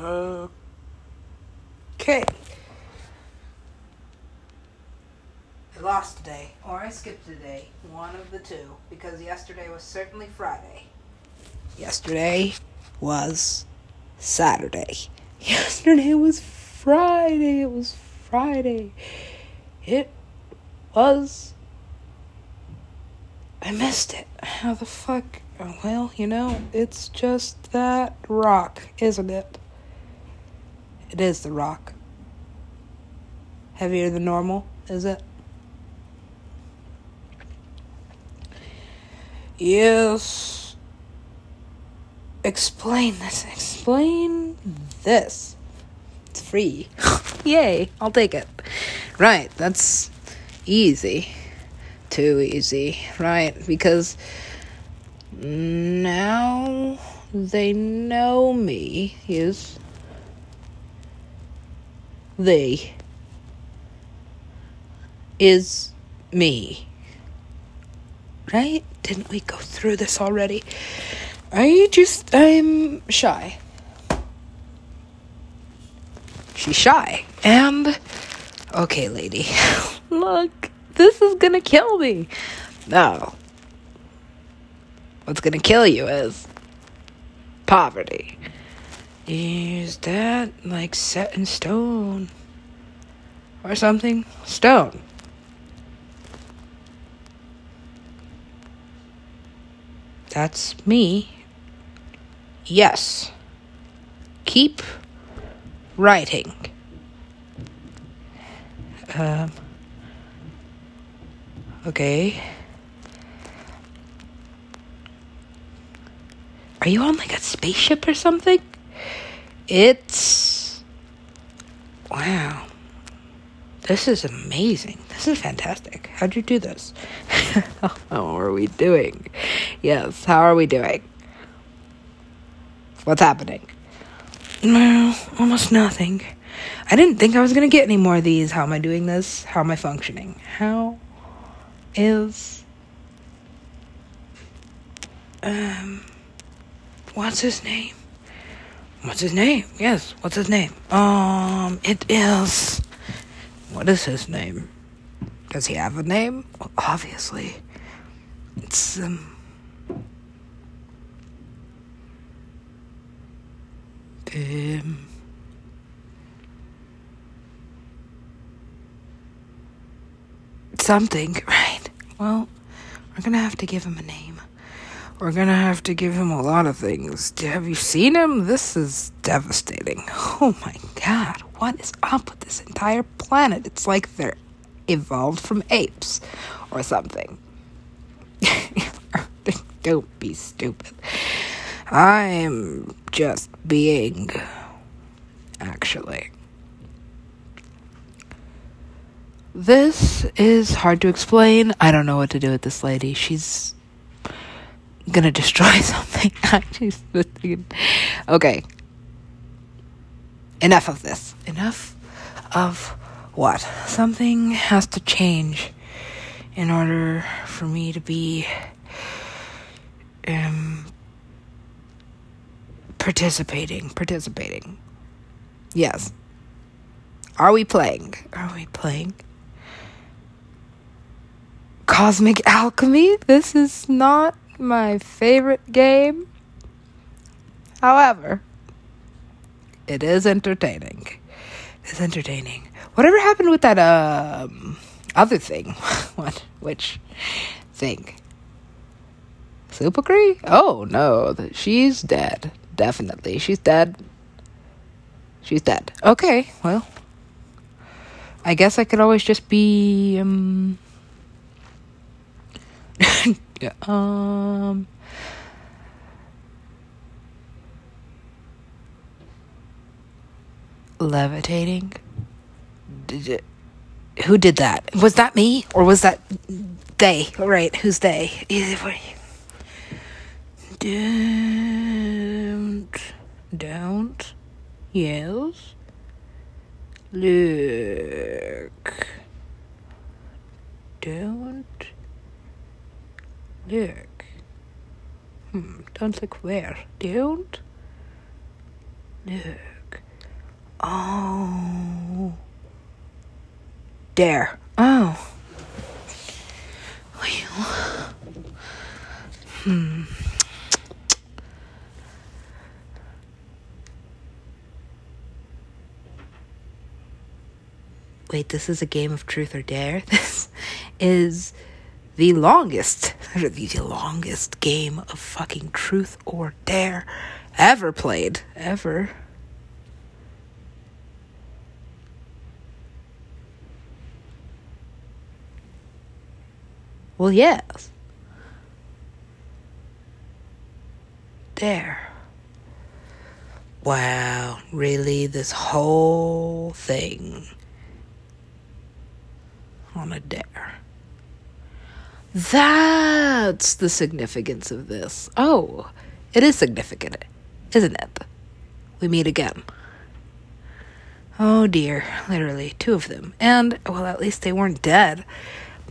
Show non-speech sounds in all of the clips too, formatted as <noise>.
Okay. I lost today, or I skipped today. One of the two, because yesterday was certainly Friday. Yesterday was Saturday. <laughs> Yesterday was Friday. It was Friday. It was. I missed it. How the fuck? Well, you know, it's just that rock, isn't it? It is the rock. Heavier than normal, is it? Yes. Explain this. Explain this. It's free. <laughs> Yay, I'll take it. Right, that's easy. Too easy, right? Because now they know me. Is they is me. Right? Didn't we go through this already? I just, I'm shy. She's shy. And, okay, lady. <laughs> Look, this is gonna kill me. No. What's gonna kill you is poverty. Is that like set in stone? Or something? Stone. That's me. Yes. Keep writing. Um. Okay. Are you on like a spaceship or something? It's. Wow. This is amazing. This is fantastic. How'd you do this? <laughs> how are we doing? Yes, how are we doing? What's happening? Well, almost nothing. I didn't think I was gonna get any more of these. How am I doing this? How am I functioning? How is. Um. What's his name? What's his name? Yes, what's his name? Um, it is. What is his name? Does he have a name? Well, obviously. It's, um. Um. Something, <laughs> right? Well, we're gonna have to give him a name. We're gonna have to give him a lot of things. Have you seen him? This is devastating. <laughs> Oh my god, what is up with this entire planet? It's like they're evolved from apes or something. <laughs> Don't be stupid. I'm just being. Actually. This is hard to explain. I don't know what to do with this lady. She's gonna destroy <laughs> something. <laughs> She's okay. Enough of this. Enough of what? Something has to change in order for me to be um participating. Participating. Yes. Are we playing? Are we playing? Cosmic Alchemy? This is not my favorite game. However, it is entertaining. It's entertaining. Whatever happened with that um other thing? <laughs> what? Which thing? Super Supacree? Oh no, she's dead. Definitely, she's dead. She's dead. Okay, well, I guess I could always just be um <laughs> <laughs> um levitating? Did who did that? Was that me or was that they? Right who's they? Don't don't yes look don't Look. Hmm, don't look where. Don't look. Oh. Dare. Oh. Well. Hmm. Wait, this is a game of truth or dare? <laughs> This is the longest, <laughs> the longest game of fucking truth or dare ever played. Ever. Well, yes. There. Wow, really? This whole thing on a dare. That's the significance of this. Oh, it is significant, isn't it? We meet again. Oh dear, literally, two of them. And, well, at least they weren't dead.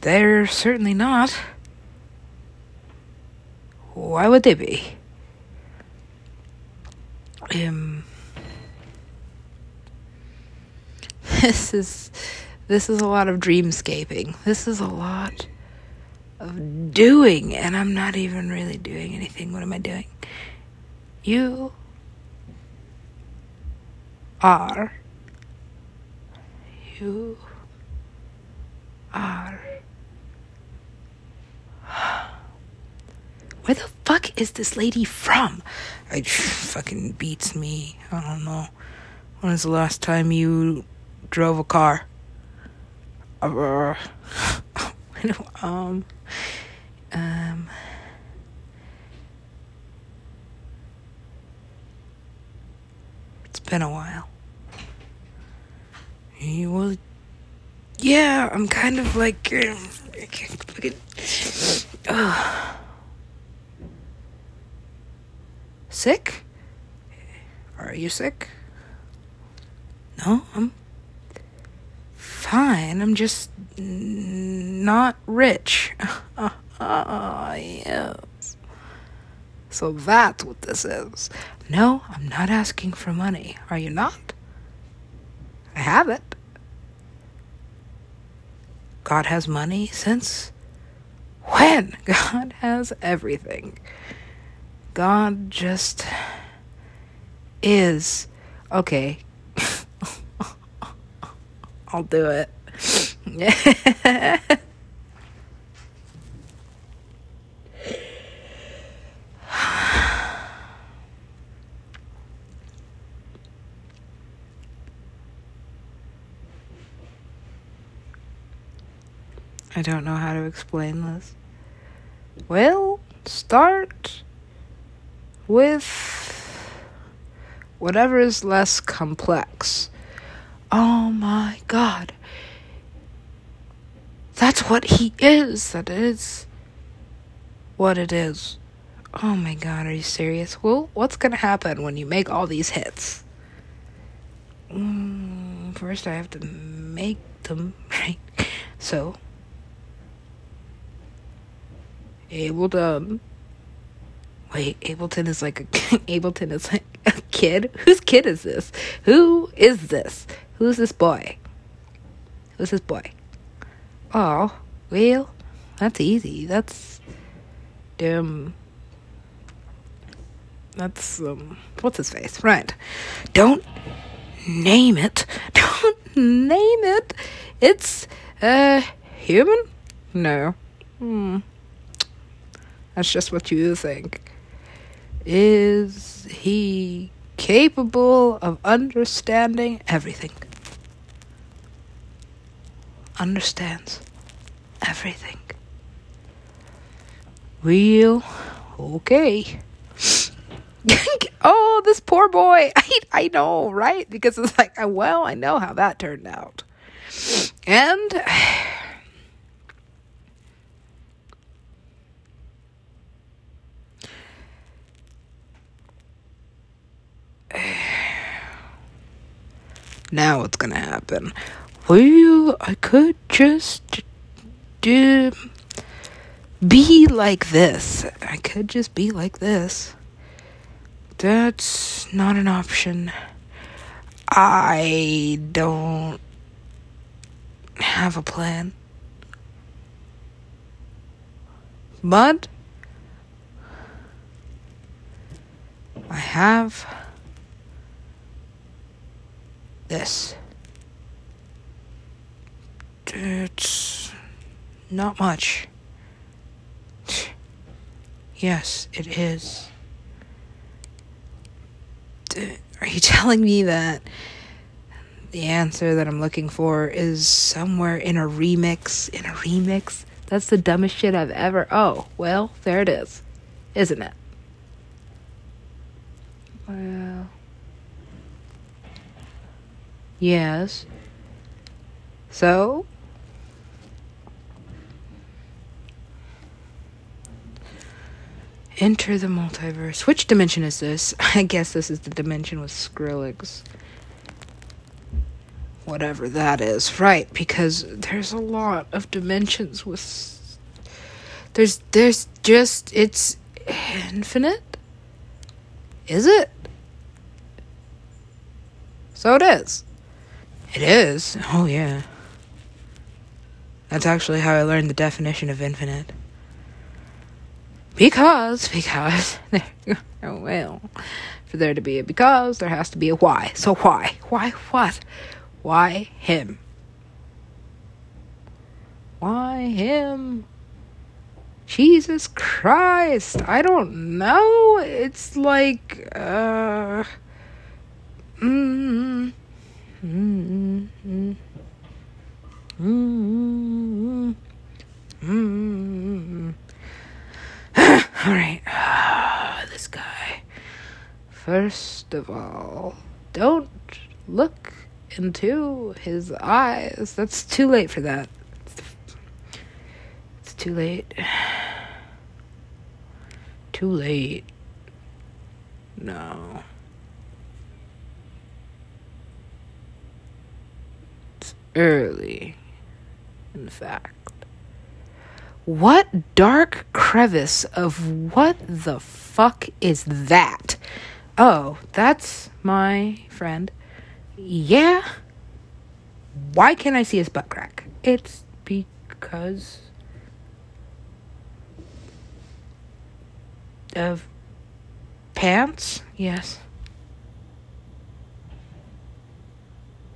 They're certainly not. Why would they be? Um, <laughs> this is this is a lot of dreamscaping. This is a lot of doing, and I'm not even really doing anything. What am I doing? You are. You are. Where the fuck is this lady from? It fucking beats me. I don't know. When was the last time you drove a car? <laughs> Um, um, it's been a while. Well, yeah, I'm kind of like, uh, uh, sick. Are you sick? No, I'm fine. I'm just not rich. <laughs> Yes. So that's what this is. No, I'm not asking for money. Are you not? I have it. God has money since when? <laughs> God has everything. God just is. Okay. <laughs> I'll do it. <laughs> I don't know how to explain this. Well, start with whatever is less complex. Oh my god. That's what he is. That is what it is. Oh my god, are you serious? Well, what's gonna happen when you make all these hits? Mm, first, I have to make them, <laughs> right? So, Ableton. Wait, Ableton is like a <laughs> Ableton is like a kid. Whose kid is this? Who is this? Who's this boy? Who's this boy? Oh, well, that's easy. That's damn. That's um. What's his face? Right. Don't name it. <laughs> Don't name it. It's uh human. No. Hmm. That's just what you think. Is he capable of understanding everything? Understands everything. Real okay. <laughs> oh, this poor boy. <laughs> I I know, right? Because it's like, well, I know how that turned out. And now what's gonna happen? Well, I could just do be like this. I could just be like this. That's not an option. I don't have a plan. But I have this. It's not much. Yes, it is. Are you <laughs> telling me that the answer that I'm looking for is somewhere in a remix? In a remix? That's the dumbest shit I've ever. Oh, well, there it is. Isn't it? Well. Yes. So? Enter the multiverse. Which dimension is this? <laughs> I guess this is the dimension with Skrillex. Whatever that is. Right, because there's a lot of dimensions with There's there's just it's infinite? Is it? So it is. It is. Oh yeah. That's actually how I learned the definition of infinite. Because, because, <laughs> oh well, for there to be a because, there has to be a why. So why? Why what? Why him? Why him? Jesus Christ, I don't know. It's like, uh, mm, mm, mm, mm, mm, Mm-hmm. Mm-hmm. Mm-hmm. all right. Ah, this guy. First of all, don't look into his eyes. That's too late for that. It's too late. Too late. No. It's early, in fact. What dark crevice of what the fuck is that? Oh, that's my friend. Yeah. Why can't I see his butt crack? It's because of pants? Yes.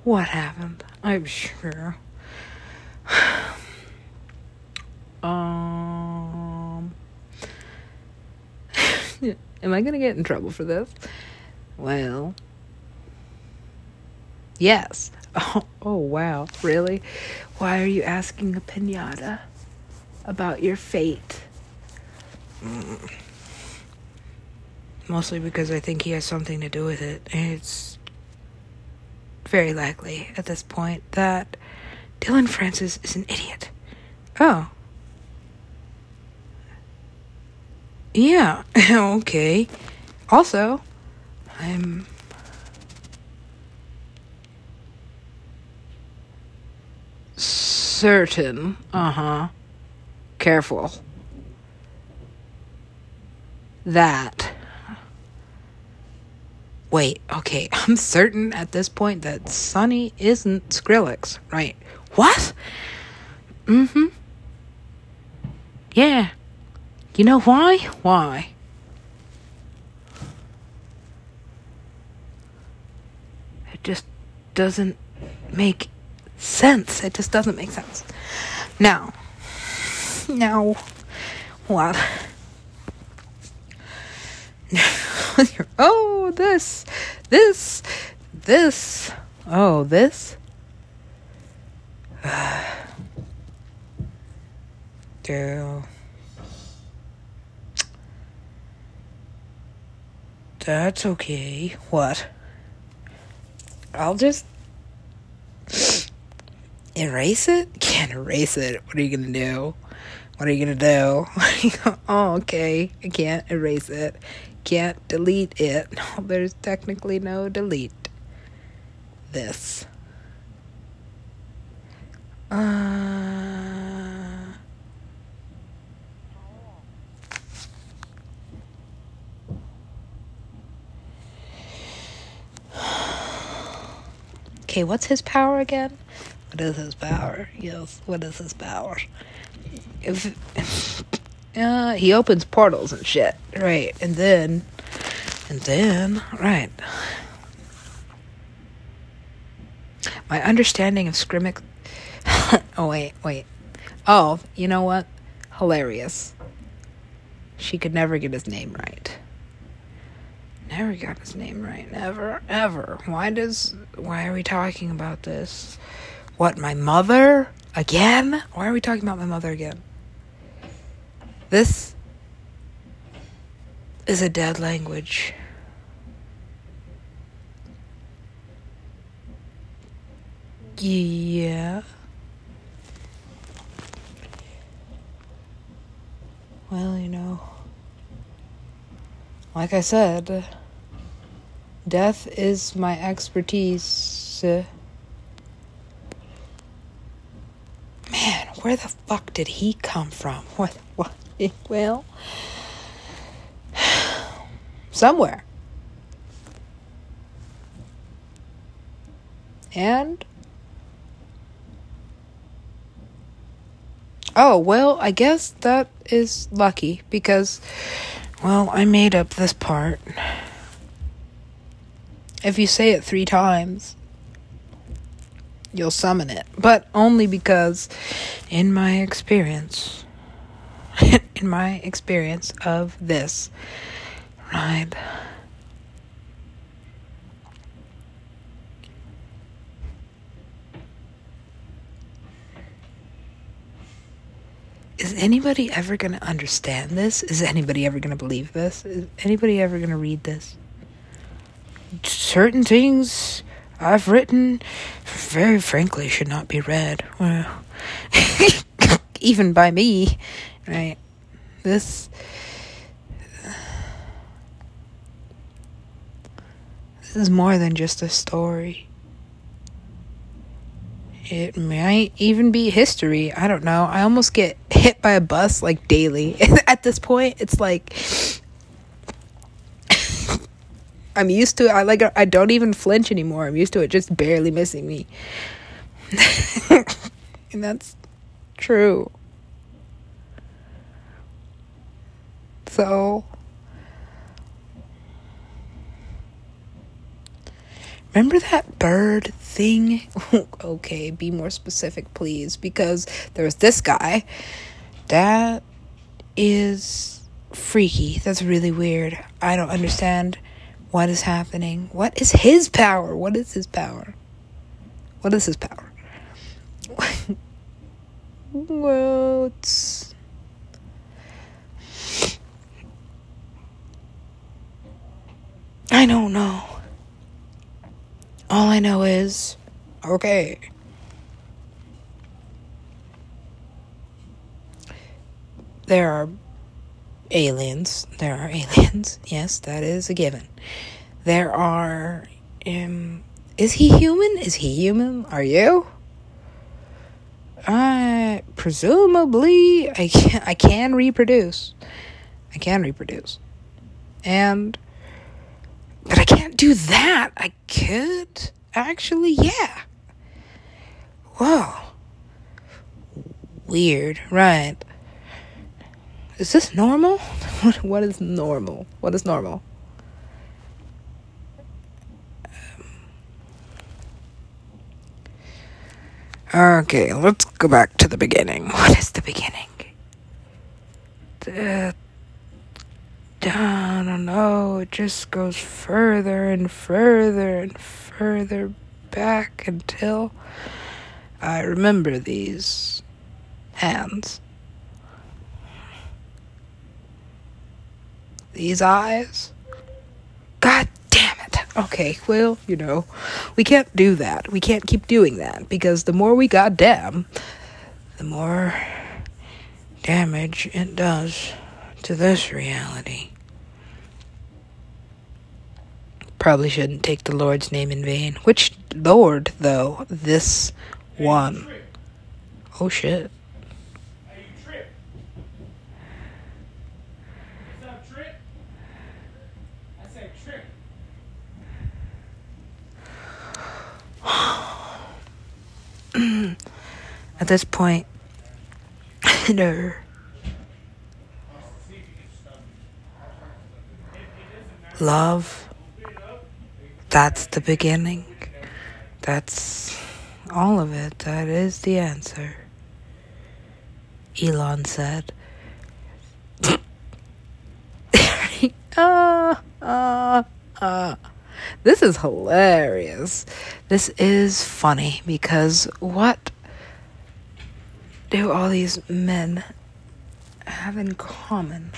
What happened? I'm sure. <sighs> Um, <laughs> am I gonna get in trouble for this? Well, yes. Oh, <laughs> oh wow, really? Why are you asking a pinata about your fate? Mm. Mostly because I think he has something to do with it. It's very likely at this point that Dillon Francis is an idiot. Oh, Yeah, <laughs> okay. Also, I'm. Certain. Uh huh. Careful. That. Wait, okay. <laughs> I'm certain at this point that Sonny isn't Skrillex, right? What? Mm hmm. Yeah. You know why? Why? It just doesn't make sense. It just doesn't make sense. Now, <laughs> now, what? Oh, this, this, this, oh, this. <sighs> Girl. That's okay. What? I'll just <sniffs> erase it? <laughs> Can't erase it. What are you gonna do? What are you gonna do? <laughs> oh, okay. I can't erase it. Can't delete it. <laughs> There's technically no delete. This. Uh. okay, what's his power again? What is his power? Yes, what is his power? If uh, he opens portals and shit, right? And then, and then, right. My understanding of Scrimic. <laughs> oh wait, wait. Oh, you know what? Hilarious. She could never get his name right. Never got his name right. Never, ever. Why does. Why are we talking about this? What, my mother? Again? Why are we talking about my mother again? This is a dead language. Yeah. Well, you know. Like I said, death is my expertise. Man, where the fuck did he come from? <laughs> What? What? <laughs> Well, somewhere. And oh, well, I guess that is lucky because well, I made up this part. If you say it three times, you'll summon it. But only because, in my experience, <laughs> in my experience of this, right? is anybody ever going to understand this? Is anybody ever going to believe this? Is anybody ever going to read this? Certain things I've written, very frankly, should not be read. Well, <laughs> even by me, right? This. This is more than just a story. It might even be history. I don't know. I almost get hit by a bus like daily. <laughs> At this point, it's like <coughs> I'm used to it. I like I don't even flinch anymore. I'm used to it just barely missing me. <laughs> and that's true. So Remember that bird thing? <laughs> okay, be more specific, please, because there's this guy that is freaky. That's really weird. I don't understand what is happening. What is his power? What is his power? What is his power? <laughs> well. I don't know. All I know is, okay. There are aliens. There are aliens. <laughs> Yes, that is a given. There are. Um, is he human? Is he human? Are you? I presumably I can I can reproduce. I can reproduce. And but I can't do that. I could. Actually, yeah. Whoa. Weird, right. Is this normal? <laughs> what is normal? What is normal? Okay, let's go back to the beginning. What is the beginning? The I don't know, it just goes further and further and further back until I remember these hands. These eyes. God. Okay, well, you know, we can't do that. We can't keep doing that because the more we goddamn, the more damage it does to this reality. Probably shouldn't take the Lord's name in vain. Which Lord, though? This one. Oh shit. At this point, <laughs> no. Love, that's the beginning. That's all of it. That is the answer. Elon said. <laughs> Ah, ah, ah. This is hilarious. This is funny because what do all these men have in common?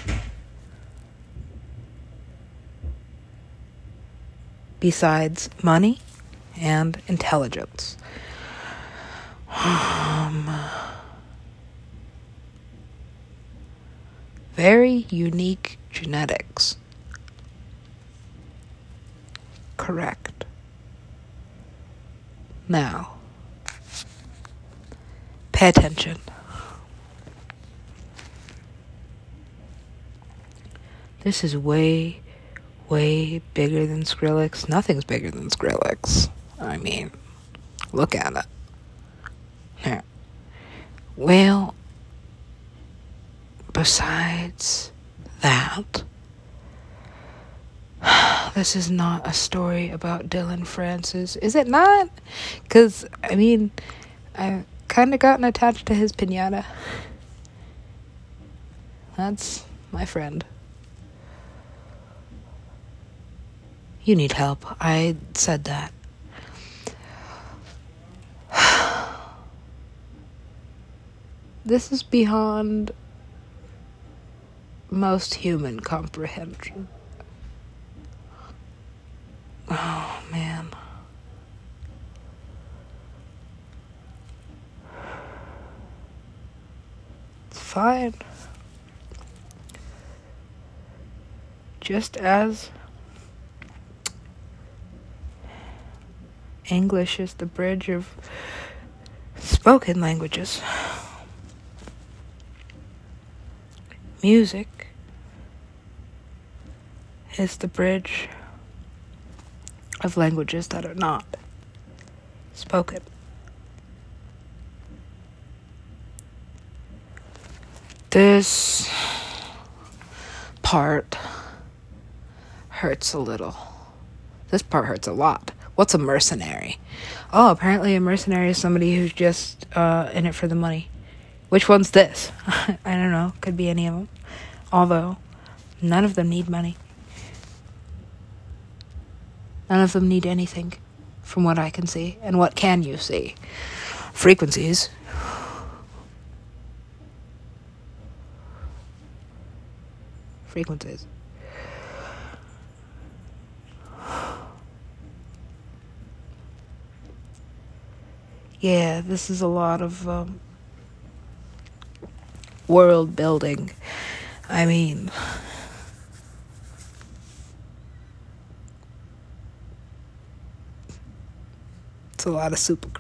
Besides money and intelligence. Um, very unique genetics. Correct. Now, pay attention. This is way, way bigger than Skrillex. Nothing's bigger than Skrillex. I mean, look at it. Here. Well, besides that, <sighs> this is not a story about Dillon Francis. Is it not? Because, I mean, I've kind of gotten attached to his pinata. That's my friend. You need help. I said that. <sighs> this is beyond most human comprehension. Oh, man. It's fine. Just as English is the bridge of spoken languages. Music is the bridge of languages that are not spoken. This part hurts a little. This part hurts a lot. What's a mercenary? Oh, apparently a mercenary is somebody who's just uh, in it for the money. Which one's this? <laughs> I don't know. Could be any of them. Although, none of them need money. None of them need anything, from what I can see. And what can you see? Frequencies. Frequencies. Yeah, this is a lot of um, world building. I mean, It's a lot of super